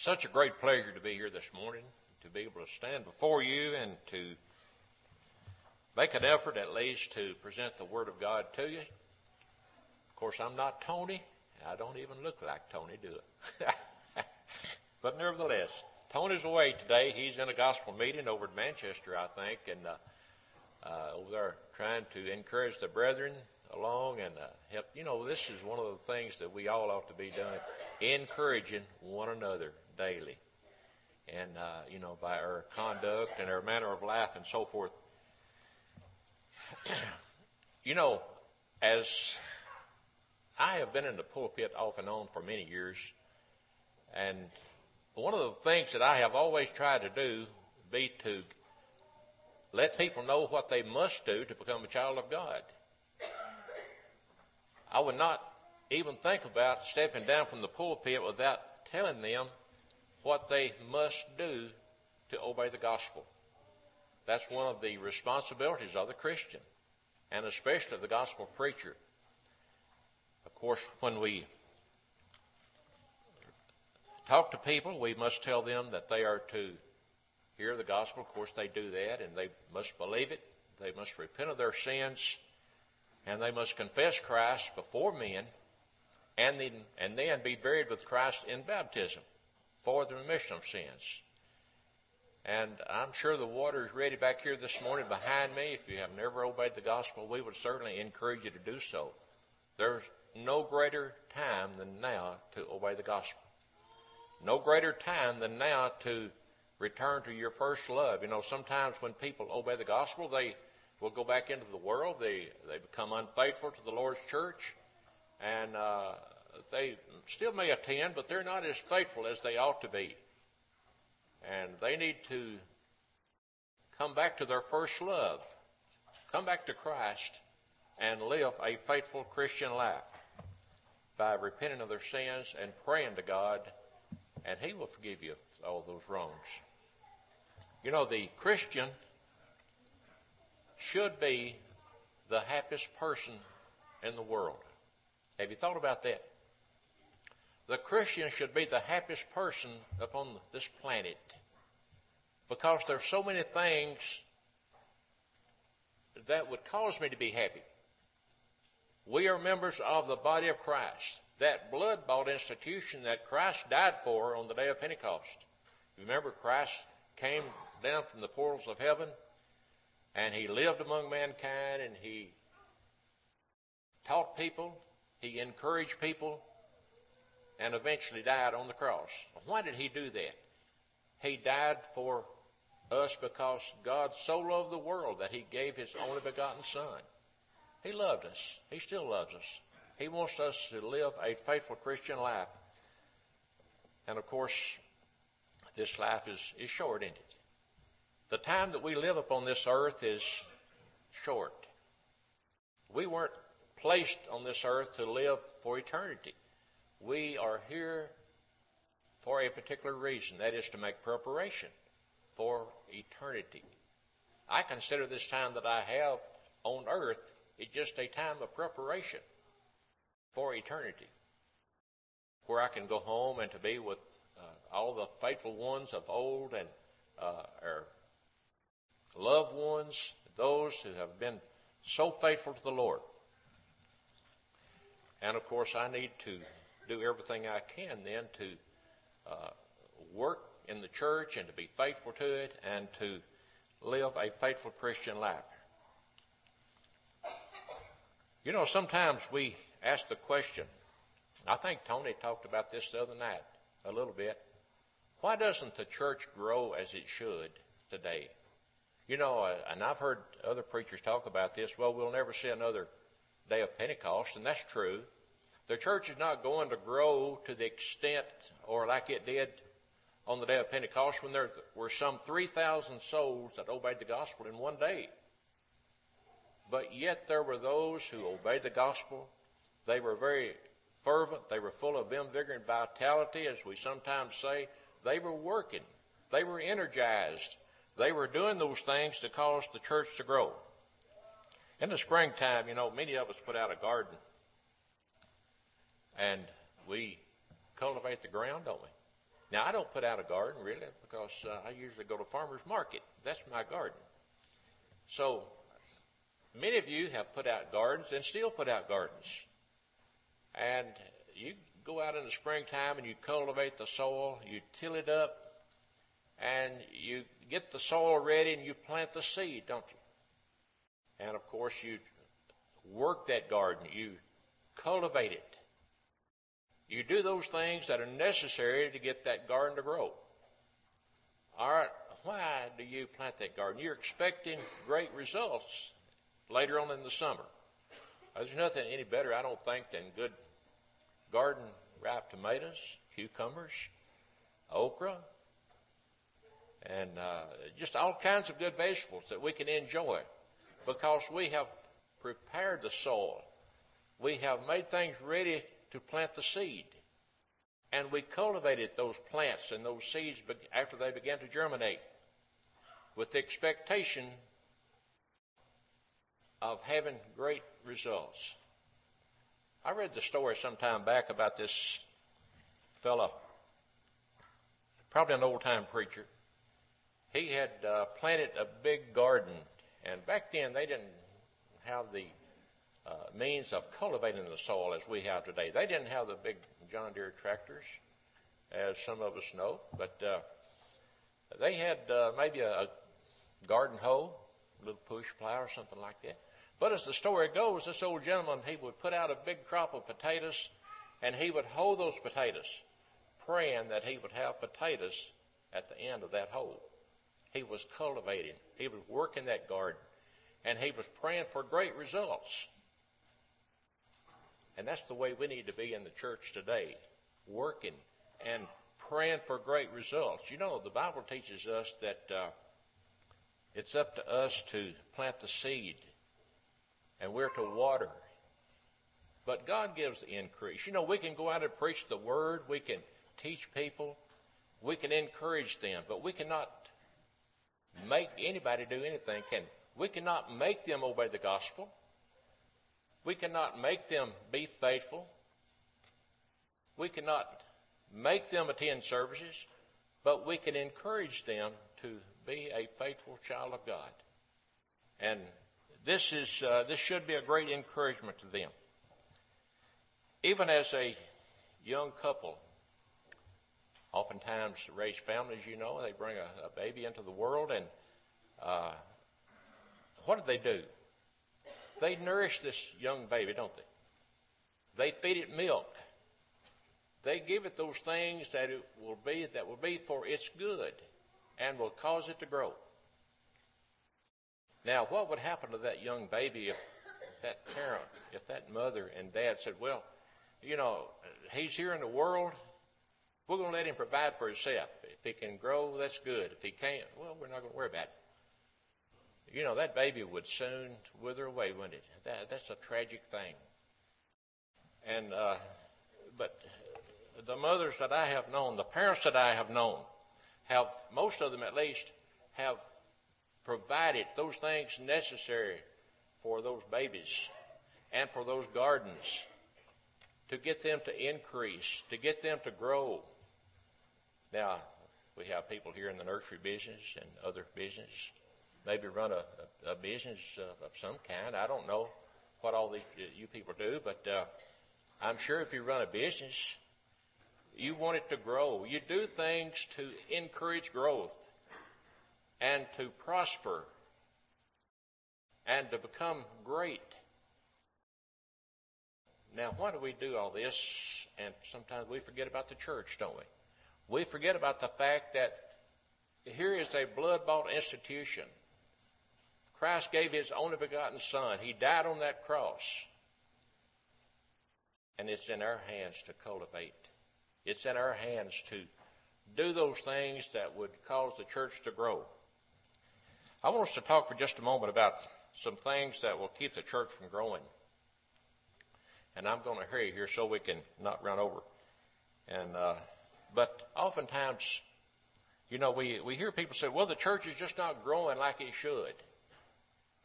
such a great pleasure to be here this morning, to be able to stand before you and to make an effort at least to present the Word of God to you. Of course, I'm not Tony. And I don't even look like Tony, do I? but nevertheless, Tony's away today. He's in a gospel meeting over in Manchester, I think, and uh, uh, over there trying to encourage the brethren along and uh, help. You know, this is one of the things that we all ought to be doing, encouraging one another daily. And, uh, you know, by our conduct and our manner of life and so forth. you know, as I have been in the pulpit off and on for many years, and one of the things that I have always tried to do be to let people know what they must do to become a child of God. I would not even think about stepping down from the pulpit without telling them what they must do to obey the gospel. That's one of the responsibilities of the Christian, and especially the gospel preacher. Of course, when we talk to people, we must tell them that they are to hear the gospel. Of course, they do that, and they must believe it. They must repent of their sins, and they must confess Christ before men, and then, and then be buried with Christ in baptism for the remission of sins. And I'm sure the water is ready back here this morning behind me. If you have never obeyed the gospel, we would certainly encourage you to do so. There's no greater time than now to obey the gospel. No greater time than now to return to your first love. You know, sometimes when people obey the gospel, they will go back into the world. They they become unfaithful to the Lord's church, and uh, they still may attend, but they're not as faithful as they ought to be. And they need to come back to their first love, come back to Christ, and live a faithful Christian life by repenting of their sins and praying to God, and He will forgive you all those wrongs. You know, the Christian should be the happiest person in the world. Have you thought about that? The Christian should be the happiest person upon this planet because there's so many things that would cause me to be happy. We are members of the body of Christ, that blood bought institution that Christ died for on the day of Pentecost. Remember, Christ came down from the portals of heaven and he lived among mankind and he taught people, he encouraged people, and eventually died on the cross. Why did he do that? He died for us because God so loved the world that he gave his only begotten Son. He loved us. He still loves us. He wants us to live a faithful Christian life. And of course, this life is, is short, isn't it? The time that we live upon this earth is short. We weren't placed on this earth to live for eternity. We are here for a particular reason. That is to make preparation for eternity. I consider this time that I have on earth is just a time of preparation for eternity, where I can go home and to be with uh, all the faithful ones of old and uh, our loved ones, those who have been so faithful to the Lord. And of course, I need to do everything I can then to uh, work in the church and to be faithful to it and to live a faithful Christian life. You know, sometimes we ask the question, I think Tony talked about this the other night a little bit. Why doesn't the church grow as it should today? You know, uh, and I've heard other preachers talk about this. Well, we'll never see another day of Pentecost, and that's true. The church is not going to grow to the extent or like it did on the day of Pentecost when there were some 3,000 souls that obeyed the gospel in one day. But yet there were those who obeyed the gospel. They were very fervent. They were full of vim, vigor, and vitality, as we sometimes say. They were working. They were energized. They were doing those things to cause the church to grow. In the springtime, you know, many of us put out a garden and we cultivate the ground, don't we? Now, I don't put out a garden really because uh, I usually go to farmer's market. That's my garden. So, many of you have put out gardens and still put out gardens. And you go out in the springtime and you cultivate the soil, you till it up, and you get the soil ready and you plant the seed, don't you? And of course, you work that garden, you cultivate it. You do those things that are necessary to get that garden to grow. All right, why do you plant that garden? You're expecting great results later on in the summer. There's nothing any better, I don't think, than good garden ripe tomatoes, cucumbers, okra, and uh, just all kinds of good vegetables that we can enjoy because we have prepared the soil. We have made things ready to plant the seed. And we cultivated those plants and those seeds after they began to germinate with the expectation of having great results. I read the story some time back about this fellow, probably an old time preacher. He had uh, planted a big garden, and back then they didn't have the uh, means of cultivating the soil as we have today. They didn't have the big John Deere tractors, as some of us know, but uh, they had uh, maybe a, a garden hoe, a little push plow or something like that. But as the story goes, this old gentleman, he would put out a big crop of potatoes and he would hoe those potatoes, praying that he would have potatoes at the end of that hoe. He was cultivating, he was working that garden, and he was praying for great results. And that's the way we need to be in the church today, working and praying for great results. You know, the Bible teaches us that uh, it's up to us to plant the seed and we're to water. But God gives the increase. You know, we can go out and preach the word, we can teach people, we can encourage them, but we cannot make anybody do anything, can we? cannot make them obey the gospel. We cannot make them be faithful. We cannot make them attend services, but we can encourage them to be a faithful child of God. And this is uh, this should be a great encouragement to them. Even as a young couple, oftentimes raise families, you know, they bring a, a baby into the world, and uh, what do they do? They nourish this young baby, don't they? They feed it milk. They give it those things that it will be that will be for its good and will cause it to grow. Now, what would happen to that young baby if that parent, if that mother and dad said, well, you know, he's here in the world, we're going to let him provide for himself. If he can grow, that's good. If he can't, well, we're not going to worry about it you know, that baby would soon wither away, wouldn't it? That, that's a tragic thing. And, uh, but the mothers that I have known, the parents that I have known, have, most of them at least, have provided those things necessary for those babies and for those gardens to get them to increase, to get them to grow. Now, we have people here in the nursery business and other business maybe run a, a, a business of some kind. I don't know what all these uh, you people do, but uh, I'm sure if you run a business, you want it to grow. You do things to encourage growth and to prosper and to become great. Now, why do we do all this? And sometimes we forget about the church, don't we? We forget about the fact that here is a blood bought institution Christ gave his only begotten Son. He died on that cross. And it's in our hands to cultivate. It's in our hands to do those things that would cause the church to grow. I want us to talk for just a moment about some things that will keep the church from growing. And I'm going to hurry here so we can not run over. And uh, but oftentimes, you know, we we hear people say, "Well, the church is just not growing like it should."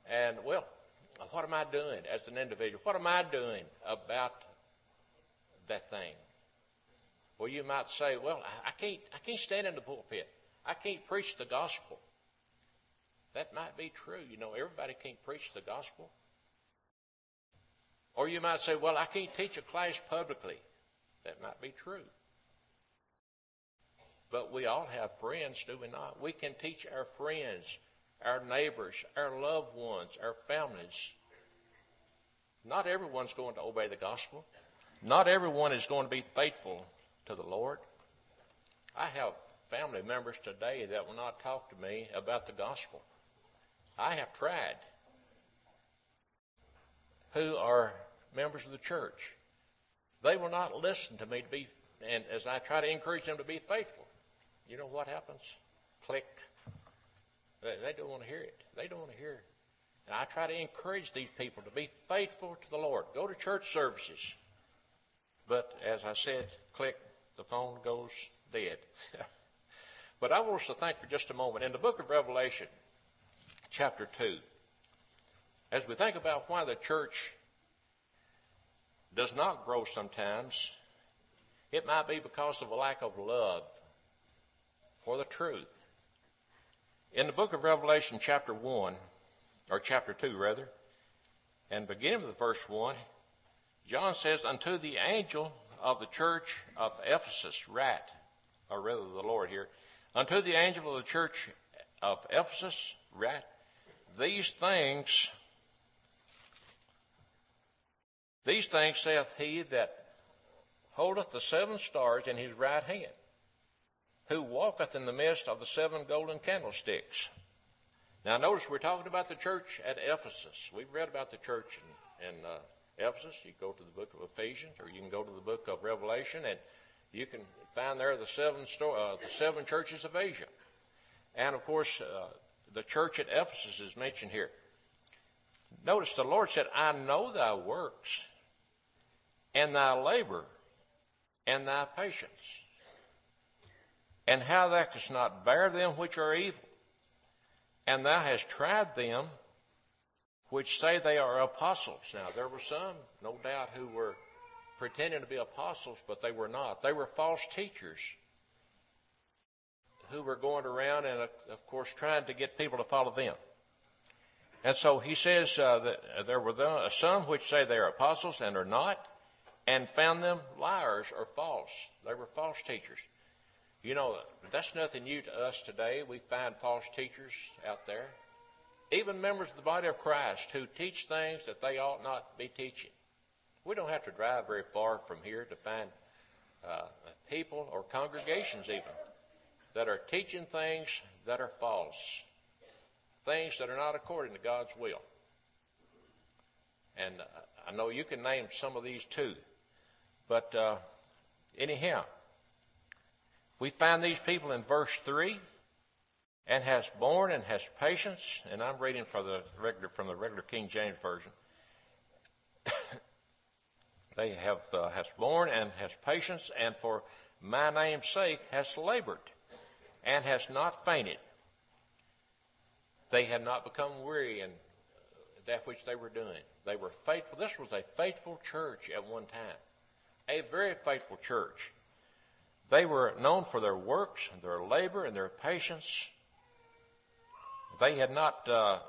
And well, what am I doing as an individual? What am I doing about that thing? Well, you might say, well, I can't, I can't stand in the pulpit. I can't preach the gospel. That might be true. You know, everybody can't preach the gospel. Or you might say, well, I can't teach a class publicly. That might be true. But we all have friends, do we not? We can teach our friends, our neighbors, our loved ones, our families. Not everyone's going to obey the gospel. Not everyone is going to be faithful to the Lord. I have family members today that will not talk to me about the gospel. I have tried. Who are members of the church. They will not listen to me to be, and as I try to encourage them to be faithful, you know what happens? Click. They, they don't want to hear it. They don't want to hear it. And I try to encourage these people to be faithful to the Lord. Go to church services. But as I said, click, the phone goes dead. but I want us to think for just a moment. In the book of Revelation, chapter 2, as we think about why the church does not grow sometimes, it might be because of a lack of love for the truth. In the book of Revelation, chapter 1, or chapter 2, rather, and beginning with the verse 1, John says, Unto the angel of the church of Ephesus, write, or rather the Lord here, unto the angel of the church of Ephesus, write, these things these things saith he that holdeth the seven stars in his right hand, who walketh in the midst of the seven golden candlesticks. Now, notice we're talking about the church at Ephesus. We've read about the church in, in uh, Ephesus. You go to the book of Ephesians, or you can go to the book of Revelation, and you can find there the seven sto- uh, the seven churches of Asia. And of course, uh, the church at Ephesus is mentioned here. Notice the Lord said, "I know thy works." and thy labor and thy patience, and how thou canst not bear them which are evil. And thou hast tried them which say they are apostles. Now, there were some, no doubt, who were pretending to be apostles, but they were not. They were false teachers who were going around and, of course, trying to get people to follow them. And so he says uh, that there were some which say they are apostles and are not, and found them liars or false. They were false teachers. You know, that's nothing new to us today. We find false teachers out there. Even members of the body of Christ who teach things that they ought not be teaching. We don't have to drive very far from here to find uh, people or congregations even that are teaching things that are false, things that are not according to God's will. And uh, I know you can name some of these too. But uh, anyhow, we find these people in verse 3 and has borne and has patience, and I'm reading from the regular, from the regular King James Version. they have uh, has borne and has patience, and for my name's sake has labored and has not fainted. They had not become weary in that which they were doing. They were faithful. This was a faithful church at one time a very faithful church. They were known for their works, and their labor, and their patience. They had not uh,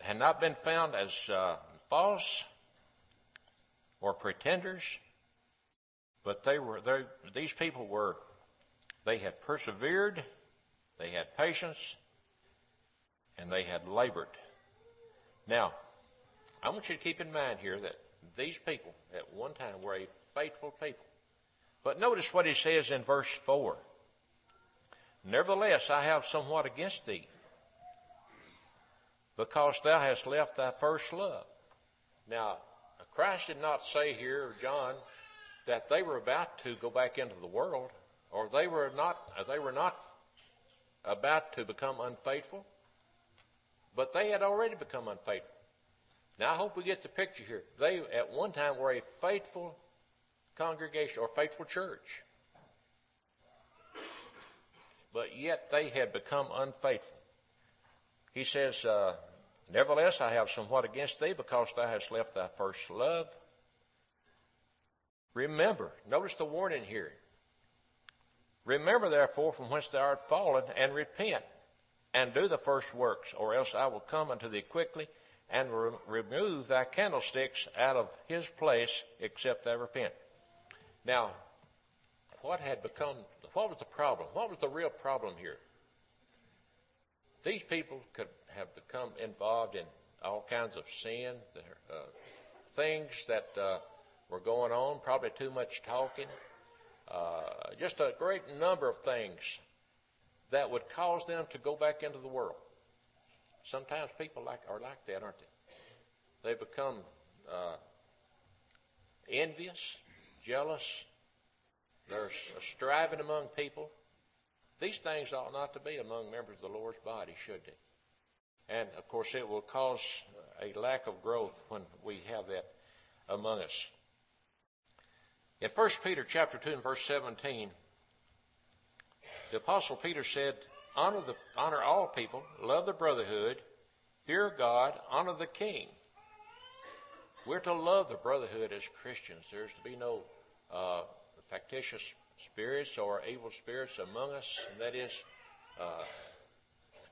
had not been found as uh, false or pretenders, but they were they, these people were they had persevered, they had patience, and they had labored. Now, I want you to keep in mind here that these people at one time were a faithful people. But notice what he says in verse 4. Nevertheless, I have somewhat against thee, because thou hast left thy first love. Now, Christ did not say here, John, that they were about to go back into the world, or they were not, they were not about to become unfaithful, but they had already become unfaithful. Now, I hope we get the picture here. They, at one time, were a faithful congregation or faithful church. But yet they had become unfaithful. He says, uh, Nevertheless, I have somewhat against thee because thou hast left thy first love. Remember, notice the warning here. Remember therefore from whence thou art fallen, and repent, and do the first works, or else I will come unto thee quickly, and re- remove thy candlesticks out of his place, except thou repent. Now, what had become, what was the problem? What was the real problem here? These people could have become involved in all kinds of sin, uh, things that uh, were going on, probably too much talking, uh, just a great number of things that would cause them to go back into the world. Sometimes people like are like that, aren't they? They become uh, envious, jealous. There's a striving among people. These things ought not to be among members of the Lord's body, should they? And of course, it will cause a lack of growth when we have that among us. In 1 Peter chapter 2 and verse 17, the apostle Peter said, honor, the, honor all people, love the brotherhood, fear God, honor the king. We're to love the brotherhood as Christians. There's to be no uh, factitious spirits or evil spirits among us, and that is uh,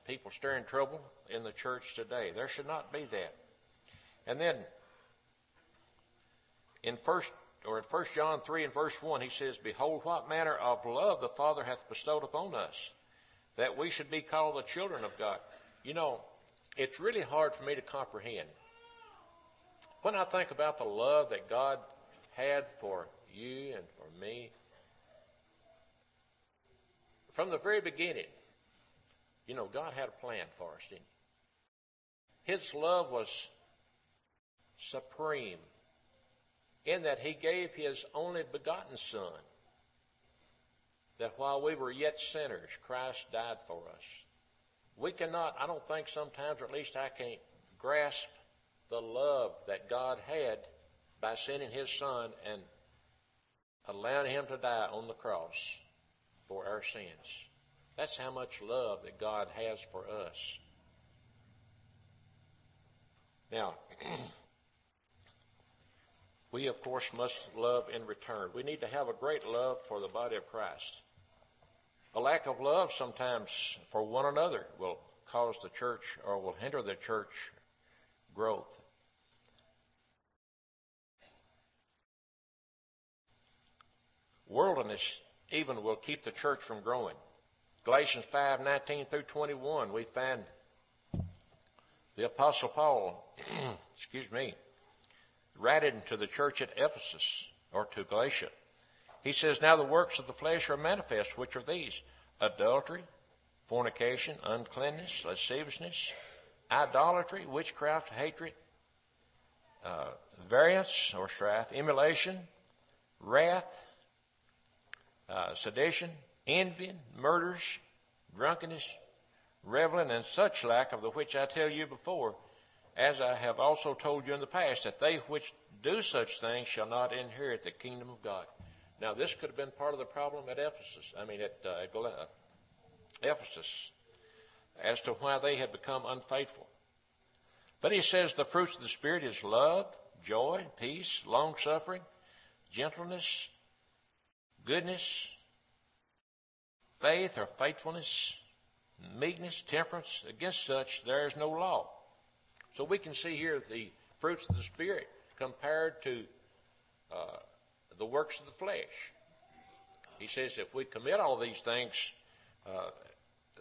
people stirring trouble in the church today. There should not be that. And then in first or in 1 John 3 and verse 1, he says, Behold, what manner of love the Father hath bestowed upon us, that we should be called the children of God. You know, it's really hard for me to comprehend. When I think about the love that God had for you and for me, from the very beginning, you know, God had a plan for us, didn't He? His love was supreme in that he gave his only begotten Son, that while we were yet sinners, Christ died for us. We cannot, I don't think sometimes, or at least I can't grasp the love that God had by sending his Son and allowing him to die on the cross for our sins. That's how much love that God has for us. Now, we, of course, must love in return. We need to have a great love for the body of Christ. A lack of love sometimes for one another will cause the church or will hinder the church growth. Worldliness even will keep the church from growing. Galatians 5 19 through 21, we find the Apostle Paul, excuse me, writing to the church at Ephesus or to Galatia. He says, Now the works of the flesh are manifest, which are these adultery, fornication, uncleanness, lasciviousness, idolatry, witchcraft, hatred, uh, variance or strife, emulation, wrath, uh, sedition, envy, murders, drunkenness, reveling, and such like of the which I tell you before as I have also told you in the past, that they which do such things shall not inherit the kingdom of God. Now, this could have been part of the problem at Ephesus. I mean, at, uh, at Ephesus, as to why they had become unfaithful. But he says the fruits of the Spirit is love, joy, peace, long suffering, gentleness, goodness, faith or faithfulness, meekness, temperance. Against such there is no law. So we can see here the fruits of the Spirit compared to uh, the works of the flesh. He says if we commit all these things uh,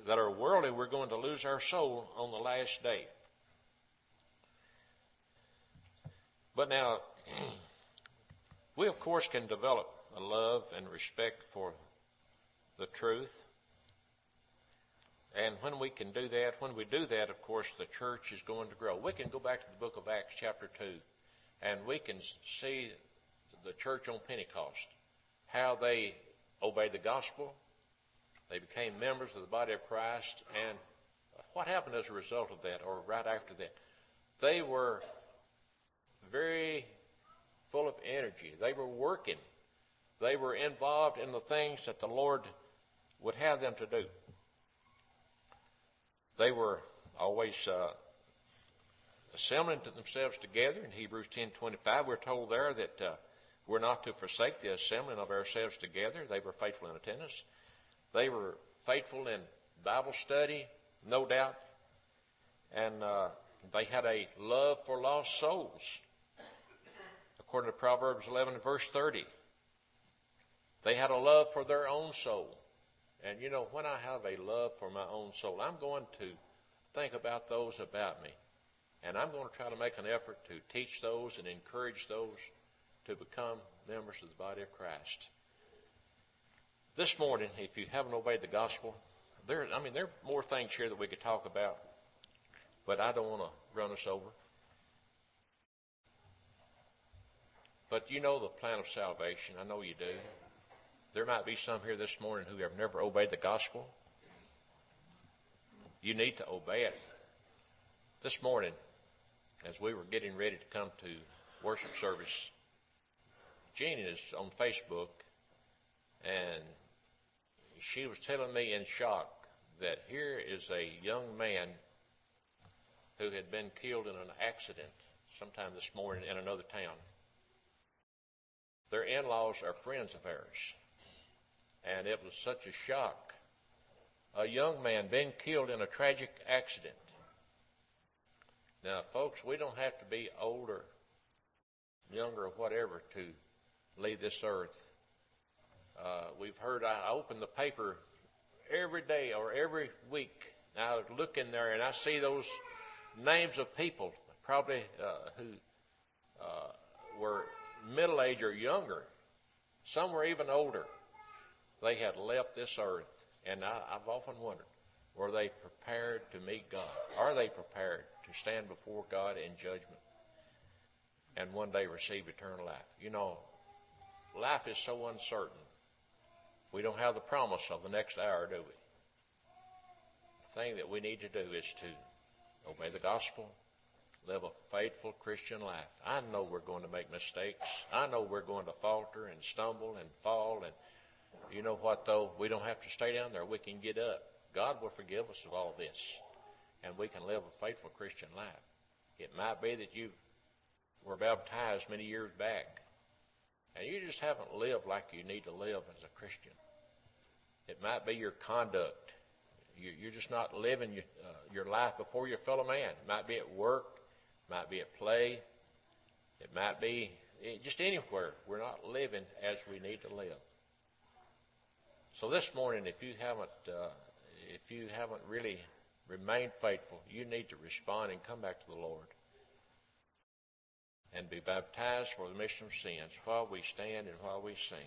that are worldly, we're going to lose our soul on the last day. But now, we of course can develop a love and respect for the truth and when we can do that, when we do that, of course, the church is going to grow. We can go back to the book of Acts, chapter 2, and we can see the church on Pentecost, how they obeyed the gospel, they became members of the body of Christ, and what happened as a result of that, or right after that? They were very full of energy. They were working. They were involved in the things that the Lord would have them to do. They were always uh, assembling themselves together. In Hebrews 10:25, we're told there that uh, we're not to forsake the assembling of ourselves together. They were faithful in attendance. They were faithful in Bible study, no doubt, and uh, they had a love for lost souls. According to Proverbs 11 verse 30, they had a love for their own soul. And you know, when I have a love for my own soul, I'm going to think about those about me. And I'm going to try to make an effort to teach those and encourage those to become members of the body of Christ. This morning, if you haven't obeyed the gospel, there, I mean, there are more things here that we could talk about, but I don't want to run us over. But you know the plan of salvation. I know you do. There might be some here this morning who have never obeyed the gospel. You need to obey it. This morning, as we were getting ready to come to worship service, Jean is on Facebook, and she was telling me in shock that here is a young man who had been killed in an accident sometime this morning in another town. Their in laws are friends of ours. And it was such a shock. A young man being killed in a tragic accident. Now, folks, we don't have to be older, younger, or whatever to leave this earth. Uh, we've heard, I open the paper every day or every week. And I look in there and I see those names of people, probably uh, who uh, were middle age or younger. Some were even older. They had left this earth. And I, I've often wondered, were they prepared to meet God? Are they prepared to stand before God in judgment and one day receive eternal life? You know, life is so uncertain. We don't have the promise of the next hour, do we? The thing that we need to do is to obey the gospel, live a faithful Christian life. I know we're going to make mistakes. I know we're going to falter and stumble and fall. And you know what, though? We don't have to stay down there. We can get up. God will forgive us of all this. And we can live a faithful Christian life. It might be that you were baptized many years back. And you just haven't lived like you need to live as a Christian. It might be your conduct. You're just not living uh, your life before your fellow man. It might be at work, it might be at play, it might be eh, just anywhere. We're not living as we need to live. So this morning, if you haven't, uh, if you haven't really remained faithful, you need to respond and come back to the Lord and be baptized for the remission of sins while we stand and while we sing.